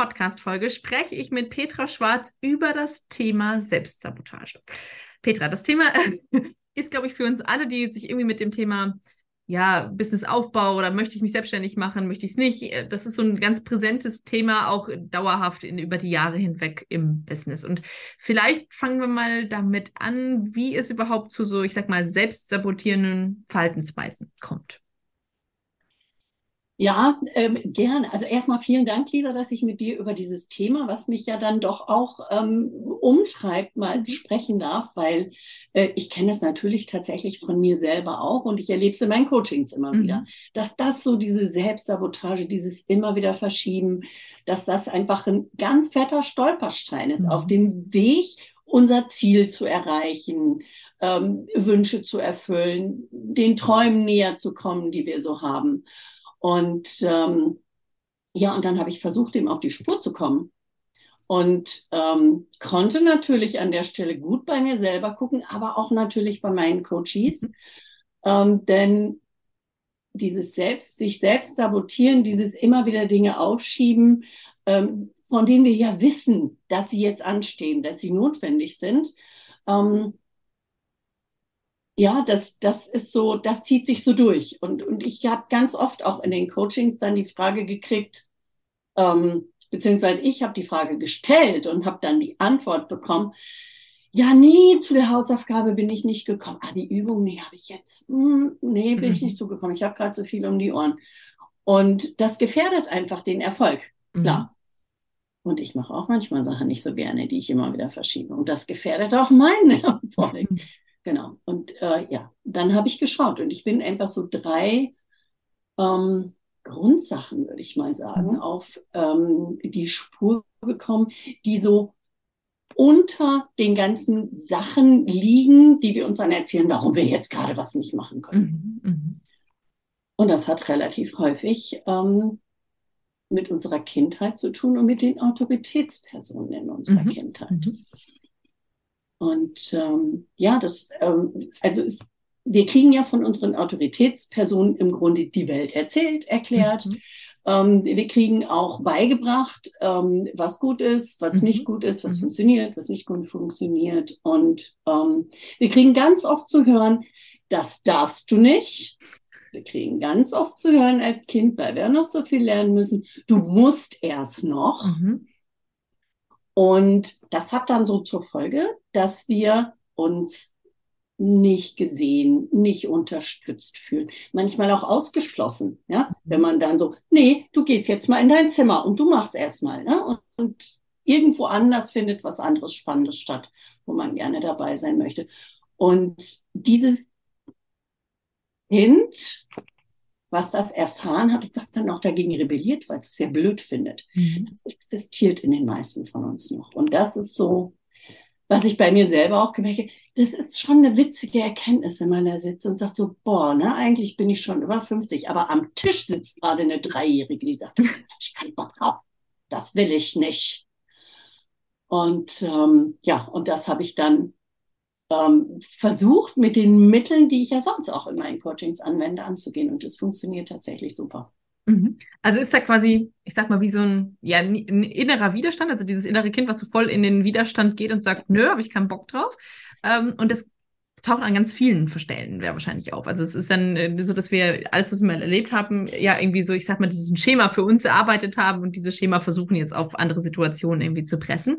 Podcast-Folge spreche ich mit Petra Schwarz über das Thema Selbstsabotage. Petra, das Thema ist, glaube ich, für uns alle, die sich irgendwie mit dem Thema ja, Businessaufbau oder möchte ich mich selbstständig machen, möchte ich es nicht. Äh, das ist so ein ganz präsentes Thema, auch dauerhaft in, über die Jahre hinweg im Business. Und vielleicht fangen wir mal damit an, wie es überhaupt zu so, ich sag mal, selbstsabotierenden Verhaltensweisen kommt. Ja, ähm, gerne. Also erstmal vielen Dank, Lisa, dass ich mit dir über dieses Thema, was mich ja dann doch auch ähm, umtreibt, mal mhm. sprechen darf, weil äh, ich kenne es natürlich tatsächlich von mir selber auch und ich erlebe es in meinen Coachings immer mhm. wieder, dass das so diese Selbstsabotage, dieses immer wieder Verschieben, dass das einfach ein ganz fetter Stolperstein ist mhm. auf dem Weg, unser Ziel zu erreichen, ähm, Wünsche zu erfüllen, den Träumen näher zu kommen, die wir so haben. Und ähm, ja, und dann habe ich versucht, ihm auf die Spur zu kommen. Und ähm, konnte natürlich an der Stelle gut bei mir selber gucken, aber auch natürlich bei meinen Coaches. Ähm, denn dieses Selbst, sich selbst sabotieren, dieses immer wieder Dinge aufschieben, ähm, von denen wir ja wissen, dass sie jetzt anstehen, dass sie notwendig sind, ähm, ja, das, das ist so, das zieht sich so durch. Und, und ich habe ganz oft auch in den Coachings dann die Frage gekriegt, ähm, beziehungsweise ich habe die Frage gestellt und habe dann die Antwort bekommen, ja, nee, zu der Hausaufgabe bin ich nicht gekommen. Ah, die Übung, nee, habe ich jetzt. Hm, nee, bin mhm. ich nicht zugekommen. Ich habe gerade so viel um die Ohren. Und das gefährdet einfach den Erfolg. Klar. Mhm. Und ich mache auch manchmal Sachen nicht so gerne, die ich immer wieder verschiebe. Und das gefährdet auch meinen Erfolg. Mhm. Genau. Und äh, ja, dann habe ich geschaut und ich bin einfach so drei ähm, Grundsachen, würde ich mal sagen, mhm. auf ähm, die Spur gekommen, die so unter den ganzen Sachen liegen, die wir uns dann erzählen, warum wir jetzt gerade was nicht machen können. Mhm. Mhm. Und das hat relativ häufig ähm, mit unserer Kindheit zu tun und mit den Autoritätspersonen in unserer mhm. Kindheit. Und ähm, ja, das, ähm, also ist, wir kriegen ja von unseren Autoritätspersonen im Grunde die Welt erzählt, erklärt. Mhm. Ähm, wir kriegen auch beigebracht, ähm, was gut ist, was mhm. nicht gut ist, was mhm. funktioniert, was nicht gut funktioniert. Und ähm, wir kriegen ganz oft zu hören, das darfst du nicht. Wir kriegen ganz oft zu hören als Kind, weil wir noch so viel lernen müssen, du musst erst noch. Mhm. Und das hat dann so zur Folge, dass wir uns nicht gesehen, nicht unterstützt fühlen, manchmal auch ausgeschlossen, ja, wenn man dann so, nee, du gehst jetzt mal in dein Zimmer und du machst erstmal, ne? Und, und irgendwo anders findet was anderes Spannendes statt, wo man gerne dabei sein möchte. Und dieses Kind was das erfahren hat und was dann auch dagegen rebelliert, weil es es ja blöd findet. Mhm. Das existiert in den meisten von uns noch. Und das ist so, was ich bei mir selber auch gemerkt habe, das ist schon eine witzige Erkenntnis, wenn man da sitzt und sagt so, boah, ne, eigentlich bin ich schon über 50, aber am Tisch sitzt gerade eine Dreijährige, die sagt, ich kann Bock drauf, das will ich nicht. Und ähm, ja, und das habe ich dann ähm, versucht, mit den Mitteln, die ich ja sonst auch in meinen Coachings anwende, anzugehen. Und es funktioniert tatsächlich super. Mhm. Also ist da quasi, ich sag mal, wie so ein, ja, ein innerer Widerstand, also dieses innere Kind, was so voll in den Widerstand geht und sagt, nö, habe ich keinen Bock drauf. Ähm, und das taucht an ganz vielen Verstellen wäre wahrscheinlich auf. Also es ist dann äh, so, dass wir alles, was wir erlebt haben, ja irgendwie so, ich sag mal, dieses Schema für uns erarbeitet haben und dieses Schema versuchen jetzt auf andere Situationen irgendwie zu pressen.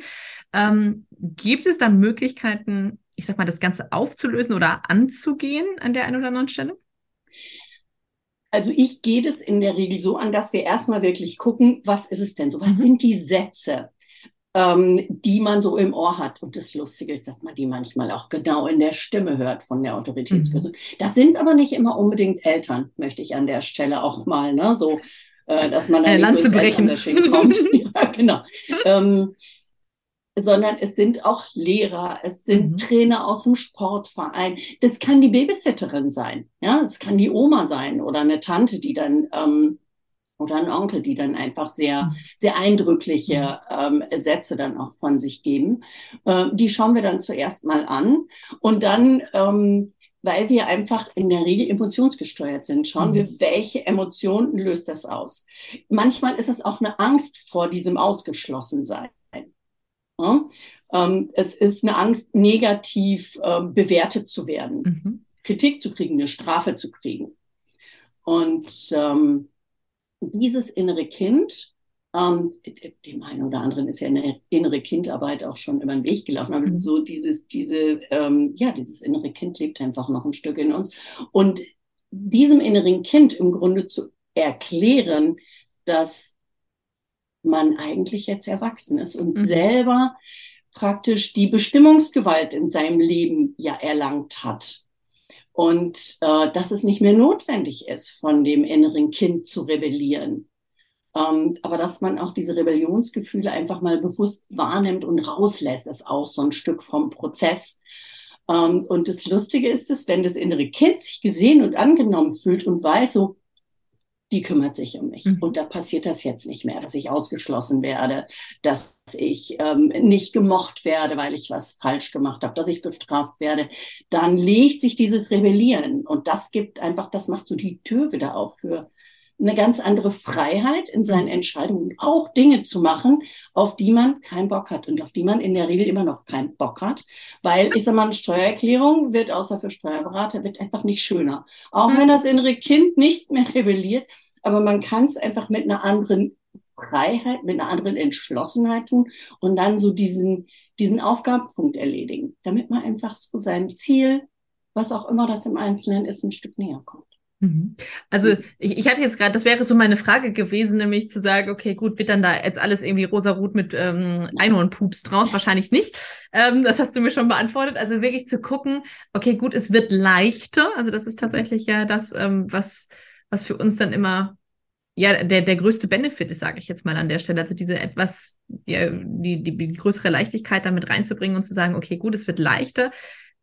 Ähm, gibt es da Möglichkeiten, ich sag mal, das Ganze aufzulösen oder anzugehen an der einen oder anderen Stelle? Also ich gehe das in der Regel so an, dass wir erstmal wirklich gucken, was ist es denn so? Was mhm. sind die Sätze, ähm, die man so im Ohr hat? Und das Lustige ist, dass man die manchmal auch genau in der Stimme hört von der Autoritätsperson. Mhm. Das sind aber nicht immer unbedingt Eltern, möchte ich an der Stelle auch mal, ne? So, äh, dass man dann nicht so brechen. kommt. ja, genau. Ähm, sondern es sind auch Lehrer, es sind mhm. Trainer aus dem Sportverein. Das kann die Babysitterin sein, ja, das kann die Oma sein oder eine Tante, die dann ähm, oder ein Onkel, die dann einfach sehr, mhm. sehr eindrückliche mhm. ähm, Sätze dann auch von sich geben. Äh, die schauen wir dann zuerst mal an und dann ähm, weil wir einfach in der Regel emotionsgesteuert sind. Schauen mhm. wir, welche Emotionen löst das aus. Manchmal ist es auch eine Angst vor diesem Ausgeschlossensein. Ja? Ähm, es ist eine Angst, negativ äh, bewertet zu werden, mhm. Kritik zu kriegen, eine Strafe zu kriegen. Und ähm, dieses innere Kind ähm, dem einen oder anderen ist ja eine innere Kindarbeit auch schon über den Weg gelaufen. Aber mhm. so dieses, diese, ähm, ja, dieses innere Kind lebt einfach noch ein Stück in uns. Und diesem inneren Kind im Grunde zu erklären, dass man eigentlich jetzt erwachsen ist und mhm. selber praktisch die Bestimmungsgewalt in seinem Leben ja erlangt hat. Und äh, dass es nicht mehr notwendig ist, von dem inneren Kind zu rebellieren. Ähm, aber dass man auch diese Rebellionsgefühle einfach mal bewusst wahrnimmt und rauslässt, ist auch so ein Stück vom Prozess. Ähm, und das Lustige ist es, wenn das innere Kind sich gesehen und angenommen fühlt und weiß, so, die kümmert sich um mich. Mhm. Und da passiert das jetzt nicht mehr, dass ich ausgeschlossen werde, dass ich ähm, nicht gemocht werde, weil ich was falsch gemacht habe, dass ich bestraft werde. Dann legt sich dieses Rebellieren und das gibt einfach, das macht so die Tür wieder auf für eine ganz andere Freiheit in seinen mhm. Entscheidungen, auch Dinge zu machen, auf die man keinen Bock hat und auf die man in der Regel immer noch keinen Bock hat. Weil, ich sag mal, eine Steuererklärung wird außer für Steuerberater, wird einfach nicht schöner. Auch mhm. wenn das innere Kind nicht mehr rebelliert, aber man kann es einfach mit einer anderen Freiheit, mit einer anderen Entschlossenheit tun und dann so diesen, diesen Aufgabenpunkt erledigen, damit man einfach so sein Ziel, was auch immer das im Einzelnen ist, ein Stück näher kommt. Mhm. Also ich, ich hatte jetzt gerade, das wäre so meine Frage gewesen, nämlich zu sagen, okay, gut, wird dann da jetzt alles irgendwie rosa-rot mit ähm, Einhornpups draus? Wahrscheinlich nicht. Ähm, das hast du mir schon beantwortet. Also wirklich zu gucken, okay, gut, es wird leichter. Also das ist tatsächlich ja das, ähm, was, was für uns dann immer ja der, der größte Benefit ist, sage ich jetzt mal an der Stelle. Also diese etwas, ja, die, die, die größere Leichtigkeit damit reinzubringen und zu sagen, okay, gut, es wird leichter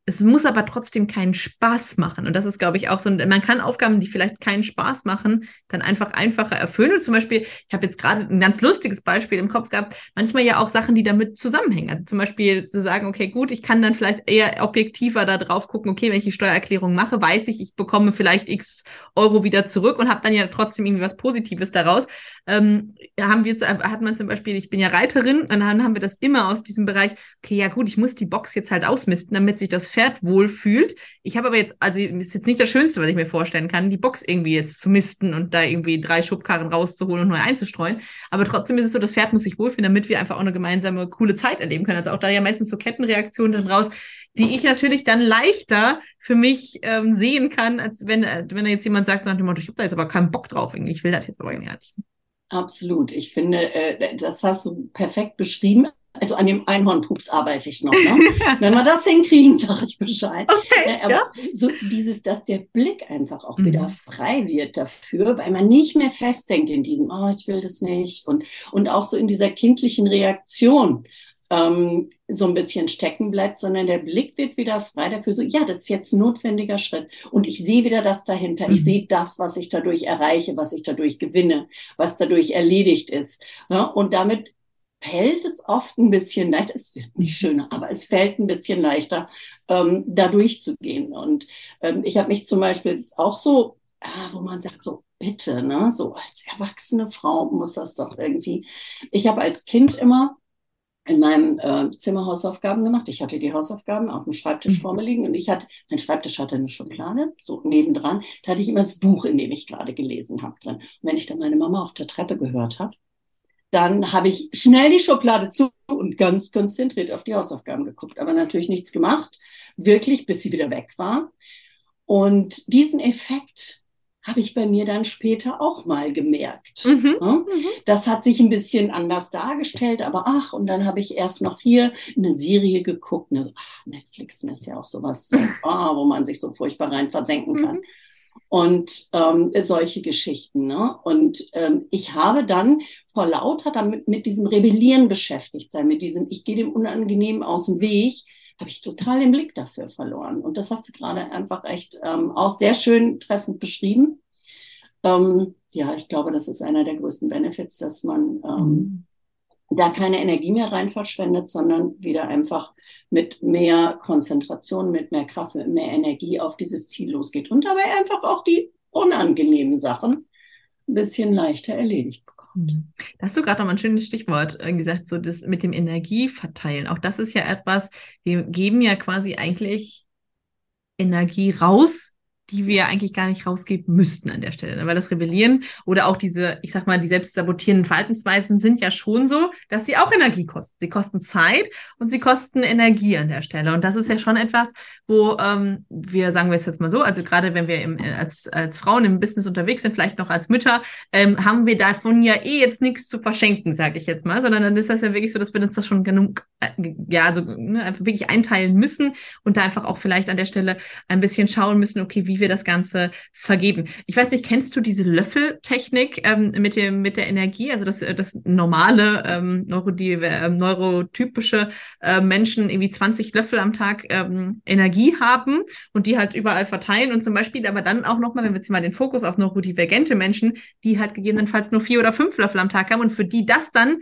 es muss aber trotzdem keinen Spaß machen. Und das ist, glaube ich, auch so, man kann Aufgaben, die vielleicht keinen Spaß machen, dann einfach einfacher erfüllen. Und zum Beispiel, ich habe jetzt gerade ein ganz lustiges Beispiel im Kopf gehabt, manchmal ja auch Sachen, die damit zusammenhängen. Also zum Beispiel zu sagen, okay, gut, ich kann dann vielleicht eher objektiver da drauf gucken, okay, wenn ich die Steuererklärung mache, weiß ich, ich bekomme vielleicht x Euro wieder zurück und habe dann ja trotzdem irgendwie was Positives daraus. Ähm, haben wir, hat man zum Beispiel, ich bin ja Reiterin, und dann haben wir das immer aus diesem Bereich, okay, ja gut, ich muss die Box jetzt halt ausmisten, damit sich das Pferd wohlfühlt. Ich habe aber jetzt, also ist jetzt nicht das Schönste, was ich mir vorstellen kann, die Box irgendwie jetzt zu misten und da irgendwie drei Schubkarren rauszuholen und neu einzustreuen. Aber trotzdem ist es so, das Pferd muss sich wohlfühlen, damit wir einfach auch eine gemeinsame coole Zeit erleben können. Also auch da ja meistens so Kettenreaktionen dann raus, die ich natürlich dann leichter für mich ähm, sehen kann, als wenn, äh, wenn da jetzt jemand sagt, ich habe da jetzt aber keinen Bock drauf, irgendwie. ich will das jetzt aber gar nicht. Absolut. Ich finde, äh, das hast du perfekt beschrieben. Also an dem Einhornpups arbeite ich noch. Ne? Wenn wir das hinkriegen, sage ich Bescheid. Okay, äh, aber ja. so dieses, dass der Blick einfach auch mhm. wieder frei wird dafür, weil man nicht mehr festdenkt in diesem, oh, ich will das nicht. Und, und auch so in dieser kindlichen Reaktion ähm, so ein bisschen stecken bleibt, sondern der Blick wird wieder frei dafür, so, ja, das ist jetzt ein notwendiger Schritt. Und ich sehe wieder das dahinter. Mhm. Ich sehe das, was ich dadurch erreiche, was ich dadurch gewinne, was dadurch erledigt ist. Ja, und damit fällt es oft ein bisschen leichter, es wird nicht mhm. schöner, aber es fällt ein bisschen leichter, ähm, da durchzugehen. Und ähm, ich habe mich zum Beispiel auch so, ah, wo man sagt, so bitte, ne, so als erwachsene Frau muss das doch irgendwie. Ich habe als Kind immer in meinem äh, Zimmer Hausaufgaben gemacht. Ich hatte die Hausaufgaben auf dem Schreibtisch mhm. vor mir liegen und ich hatte, mein Schreibtisch hatte eine Schublade, so nebendran, da hatte ich immer das Buch, in dem ich gerade gelesen habe drin. Und wenn ich dann meine Mama auf der Treppe gehört habe, dann habe ich schnell die Schublade zu und ganz konzentriert auf die Hausaufgaben geguckt, aber natürlich nichts gemacht, wirklich, bis sie wieder weg war. Und diesen Effekt habe ich bei mir dann später auch mal gemerkt. Mhm, ja? Mhm. Das hat sich ein bisschen anders dargestellt, aber ach, und dann habe ich erst noch hier eine Serie geguckt. Ne, ach, Netflix ist ja auch sowas, oh, wo man sich so furchtbar rein versenken kann. Mhm. Und ähm, solche Geschichten. Ne? Und ähm, ich habe dann vor lauter damit mit diesem Rebellieren beschäftigt sein, mit diesem, ich gehe dem Unangenehmen aus dem Weg, habe ich total den Blick dafür verloren. Und das hast du gerade einfach echt ähm, auch sehr schön treffend beschrieben. Ähm, ja, ich glaube, das ist einer der größten Benefits, dass man ähm, da keine Energie mehr rein verschwendet, sondern wieder einfach mit mehr Konzentration, mit mehr Kraft, mit mehr Energie auf dieses Ziel losgeht und dabei einfach auch die unangenehmen Sachen ein bisschen leichter erledigt. Mhm. Da hast du gerade noch mal ein schönes Stichwort äh, gesagt, so das mit dem Energieverteilen. Auch das ist ja etwas, wir geben ja quasi eigentlich Energie raus die wir eigentlich gar nicht rausgeben müssten an der Stelle. Ne? Weil das Rebellieren oder auch diese, ich sag mal, die selbstsabotierenden Verhaltensweisen sind ja schon so, dass sie auch Energie kosten. Sie kosten Zeit und sie kosten Energie an der Stelle. Und das ist ja schon etwas, wo ähm, wir, sagen wir es jetzt mal so, also gerade wenn wir im, äh, als, als Frauen im Business unterwegs sind, vielleicht noch als Mütter, ähm, haben wir davon ja eh jetzt nichts zu verschenken, sage ich jetzt mal, sondern dann ist das ja wirklich so, dass wir uns das schon genug, äh, ja, also ne, wirklich einteilen müssen und da einfach auch vielleicht an der Stelle ein bisschen schauen müssen, okay, wie wir das Ganze vergeben. Ich weiß nicht, kennst du diese Löffeltechnik ähm, mit, dem, mit der Energie? Also das, das normale, ähm, Neurodi äh, neurotypische äh, Menschen irgendwie 20 Löffel am Tag ähm, Energie haben und die halt überall verteilen und zum Beispiel aber dann auch nochmal, wenn wir jetzt mal den Fokus auf neurodivergente Menschen, die halt gegebenenfalls nur vier oder fünf Löffel am Tag haben und für die das dann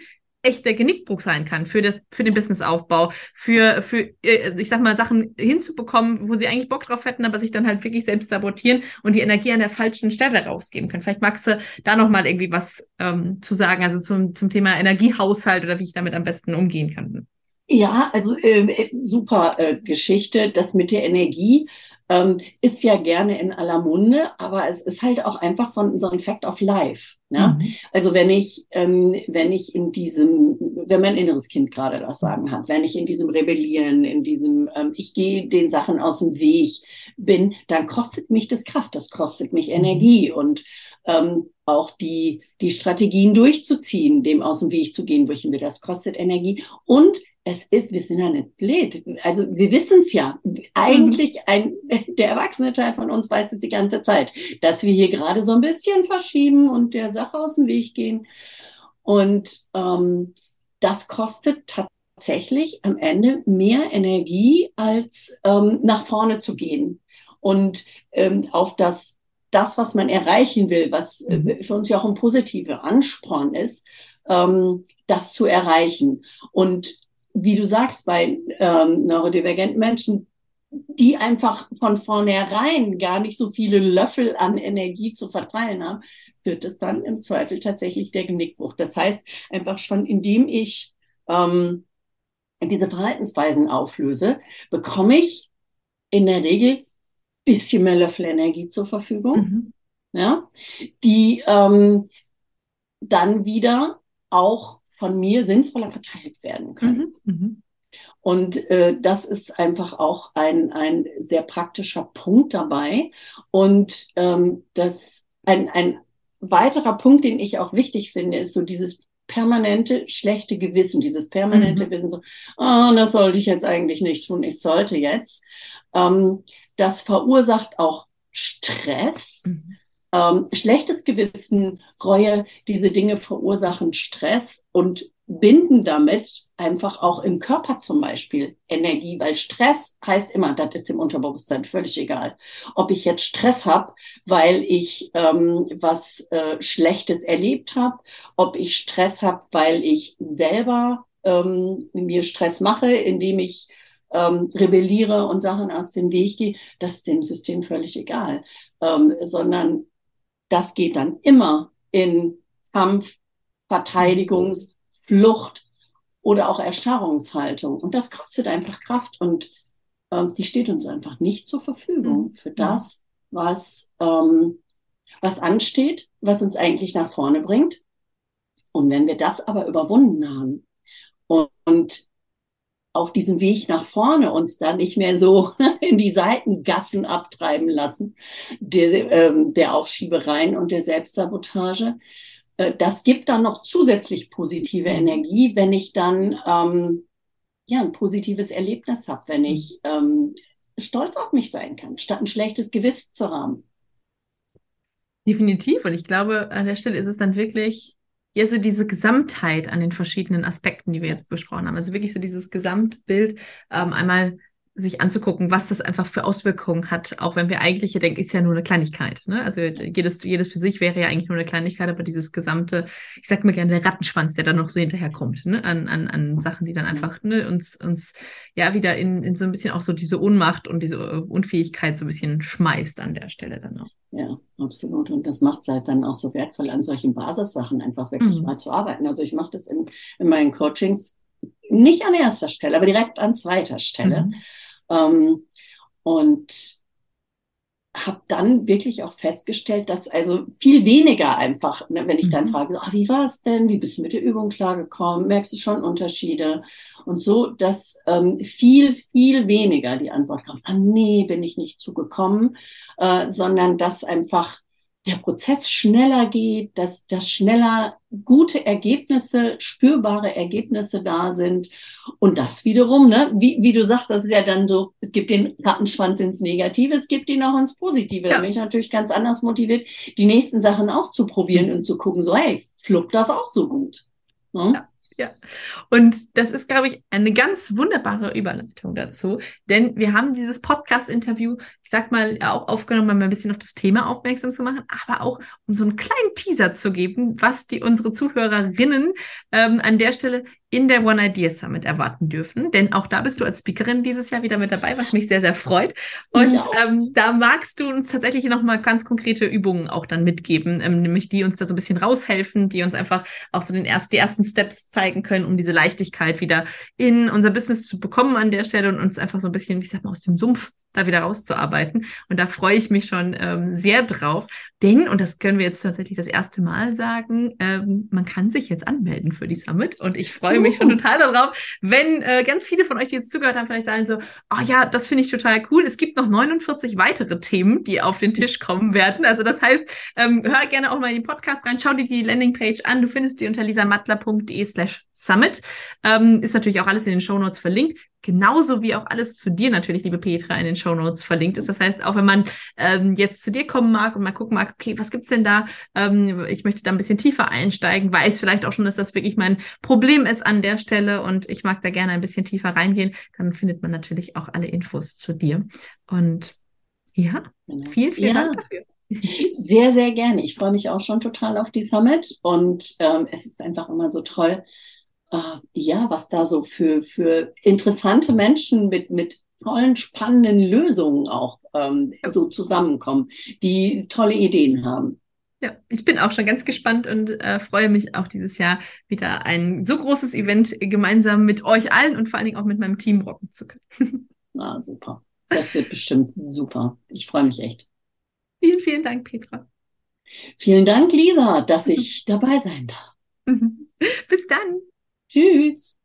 echter Genickbruch sein kann für das für den Businessaufbau, für für äh, ich sag mal Sachen hinzubekommen, wo sie eigentlich Bock drauf hätten, aber sich dann halt wirklich selbst sabotieren und die Energie an der falschen Stelle rausgeben können. Vielleicht magst du da noch mal irgendwie was ähm, zu sagen, also zum zum Thema Energiehaushalt oder wie ich damit am besten umgehen kann. Ja, also äh, super äh, Geschichte, das mit der Energie ähm, ist ja gerne in aller Munde, aber es ist halt auch einfach so ein, so ein Fact of Life. Ne? Mhm. Also wenn ich, ähm, wenn ich in diesem, wenn mein inneres Kind gerade das Sagen hat, wenn ich in diesem Rebellieren, in diesem, ähm, ich gehe den Sachen aus dem Weg bin, dann kostet mich das Kraft, das kostet mich mhm. Energie und ähm, auch die, die Strategien durchzuziehen, dem aus dem Weg zu gehen, wo ich will, das kostet Energie und es ist, wir sind ja nicht blöd. Also wir wissen es ja. Eigentlich ein, der erwachsene Teil von uns weiß es die ganze Zeit, dass wir hier gerade so ein bisschen verschieben und der Sache aus dem Weg gehen. Und ähm, das kostet tatsächlich am Ende mehr Energie, als ähm, nach vorne zu gehen und ähm, auf das, das, was man erreichen will, was äh, mhm. für uns ja auch ein positiver Ansporn ist, ähm, das zu erreichen. Und wie du sagst, bei ähm, neurodivergenten Menschen, die einfach von vornherein gar nicht so viele Löffel an Energie zu verteilen haben, wird es dann im Zweifel tatsächlich der Genickbruch. Das heißt, einfach schon indem ich ähm, diese Verhaltensweisen auflöse, bekomme ich in der Regel bisschen mehr Löffel Energie zur Verfügung, mhm. ja, die ähm, dann wieder auch von mir sinnvoller verteilt werden können. Mhm. Mhm. Und äh, das ist einfach auch ein, ein sehr praktischer Punkt dabei. Und ähm, das ein, ein weiterer Punkt, den ich auch wichtig finde, ist so dieses permanente schlechte Gewissen, dieses permanente mhm. Wissen, so, oh, das sollte ich jetzt eigentlich nicht tun, ich sollte jetzt. Ähm, das verursacht auch Stress. Mhm. Ähm, schlechtes Gewissen, Reue, diese Dinge verursachen Stress und binden damit einfach auch im Körper zum Beispiel Energie, weil Stress heißt immer, das ist dem Unterbewusstsein völlig egal. Ob ich jetzt Stress habe, weil ich ähm, was äh, Schlechtes erlebt habe, ob ich Stress habe, weil ich selber ähm, mir Stress mache, indem ich ähm, rebelliere und Sachen aus dem Weg gehe, das ist dem System völlig egal, ähm, sondern das geht dann immer in Kampf, Verteidigungs, Flucht oder auch Erstarrungshaltung. Und das kostet einfach Kraft und ähm, die steht uns einfach nicht zur Verfügung mhm. für das, was, ähm, was ansteht, was uns eigentlich nach vorne bringt. Und wenn wir das aber überwunden haben und, und auf diesem Weg nach vorne uns da nicht mehr so in die Seitengassen abtreiben lassen, der, ähm, der Aufschiebereien und der Selbstsabotage. Äh, das gibt dann noch zusätzlich positive mhm. Energie, wenn ich dann ähm, ja ein positives Erlebnis habe, wenn ich ähm, stolz auf mich sein kann, statt ein schlechtes Gewissen zu haben. Definitiv. Und ich glaube, an der Stelle ist es dann wirklich ja so diese Gesamtheit an den verschiedenen Aspekten, die wir jetzt besprochen haben. Also wirklich so dieses Gesamtbild, ähm, einmal sich anzugucken, was das einfach für Auswirkungen hat, auch wenn wir eigentlich hier denken, ist ja nur eine Kleinigkeit. Ne? Also jedes, jedes für sich wäre ja eigentlich nur eine Kleinigkeit, aber dieses gesamte, ich sag mir gerne, der Rattenschwanz, der dann noch so hinterherkommt, ne? an, an, an Sachen, die dann einfach ne, uns, uns ja wieder in, in so ein bisschen auch so diese Ohnmacht und diese Unfähigkeit so ein bisschen schmeißt an der Stelle dann auch. Ja, absolut. Und das macht es halt dann auch so wertvoll, an solchen Basissachen einfach wirklich mhm. mal zu arbeiten. Also ich mache das in, in meinen Coachings nicht an erster Stelle, aber direkt an zweiter Stelle. Mhm. Ähm, und habe dann wirklich auch festgestellt, dass also viel weniger einfach, ne, wenn ich dann mhm. frage, so, ah, wie war es denn? Wie bist du mit der Übung klargekommen? Merkst du schon Unterschiede? Und so, dass ähm, viel, viel weniger die Antwort kommt, ah nee, bin ich nicht zugekommen, äh, sondern dass einfach der Prozess schneller geht, dass, dass schneller gute Ergebnisse, spürbare Ergebnisse da sind. Und das wiederum, ne, wie, wie du sagst, das ist ja dann so, es gibt den Rattenschwanz ins Negative, es gibt ihn auch ins Positive. Ja. Da bin ich natürlich ganz anders motiviert, die nächsten Sachen auch zu probieren und zu gucken, so, hey, fluppt das auch so gut. Ne? Ja. Ja, und das ist, glaube ich, eine ganz wunderbare Überleitung dazu, denn wir haben dieses Podcast-Interview, ich sag mal, auch aufgenommen, um ein bisschen auf das Thema aufmerksam zu machen, aber auch um so einen kleinen Teaser zu geben, was die unsere Zuhörerinnen ähm, an der Stelle in der One Idea Summit erwarten dürfen. Denn auch da bist du als Speakerin dieses Jahr wieder mit dabei, was mich sehr, sehr freut. Und ja. ähm, da magst du uns tatsächlich nochmal ganz konkrete Übungen auch dann mitgeben, ähm, nämlich die uns da so ein bisschen raushelfen, die uns einfach auch so den erst, die ersten Steps zeigen können, um diese Leichtigkeit wieder in unser Business zu bekommen an der Stelle und uns einfach so ein bisschen, ich sag mal, aus dem Sumpf da wieder rauszuarbeiten. Und da freue ich mich schon ähm, sehr drauf. Denn, und das können wir jetzt tatsächlich das erste Mal sagen, ähm, man kann sich jetzt anmelden für die Summit. Und ich freue mich schon total darauf, wenn äh, ganz viele von euch, die jetzt zugehört haben, vielleicht sagen so, oh ja, das finde ich total cool. Es gibt noch 49 weitere Themen, die auf den Tisch kommen werden. Also das heißt, ähm, hör gerne auch mal in den Podcast rein, schau dir die Landingpage an. Du findest die unter lisamattler.de slash summit. Ähm, ist natürlich auch alles in den Show Notes verlinkt genauso wie auch alles zu dir natürlich, liebe Petra, in den Show Notes verlinkt ist. Das heißt, auch wenn man ähm, jetzt zu dir kommen mag und mal gucken mag, okay, was gibt's denn da? Ähm, ich möchte da ein bisschen tiefer einsteigen, weiß vielleicht auch schon, dass das wirklich mein Problem ist an der Stelle und ich mag da gerne ein bisschen tiefer reingehen, dann findet man natürlich auch alle Infos zu dir. Und ja, genau. vielen, vielen ja. Dank dafür. Sehr, sehr gerne. Ich freue mich auch schon total auf die Summit und ähm, es ist einfach immer so toll, äh, ja, was da so für, für interessante Menschen mit, mit tollen, spannenden Lösungen auch ähm, so zusammenkommen, die tolle Ideen haben. Ja, ich bin auch schon ganz gespannt und äh, freue mich auch dieses Jahr wieder ein so großes Event gemeinsam mit euch allen und vor allen Dingen auch mit meinem Team rocken zu können. Ah, super. Das wird bestimmt super. Ich freue mich echt. Vielen, vielen Dank, Petra. Vielen Dank, Lisa, dass ich dabei sein darf. Bis dann. Tschüss.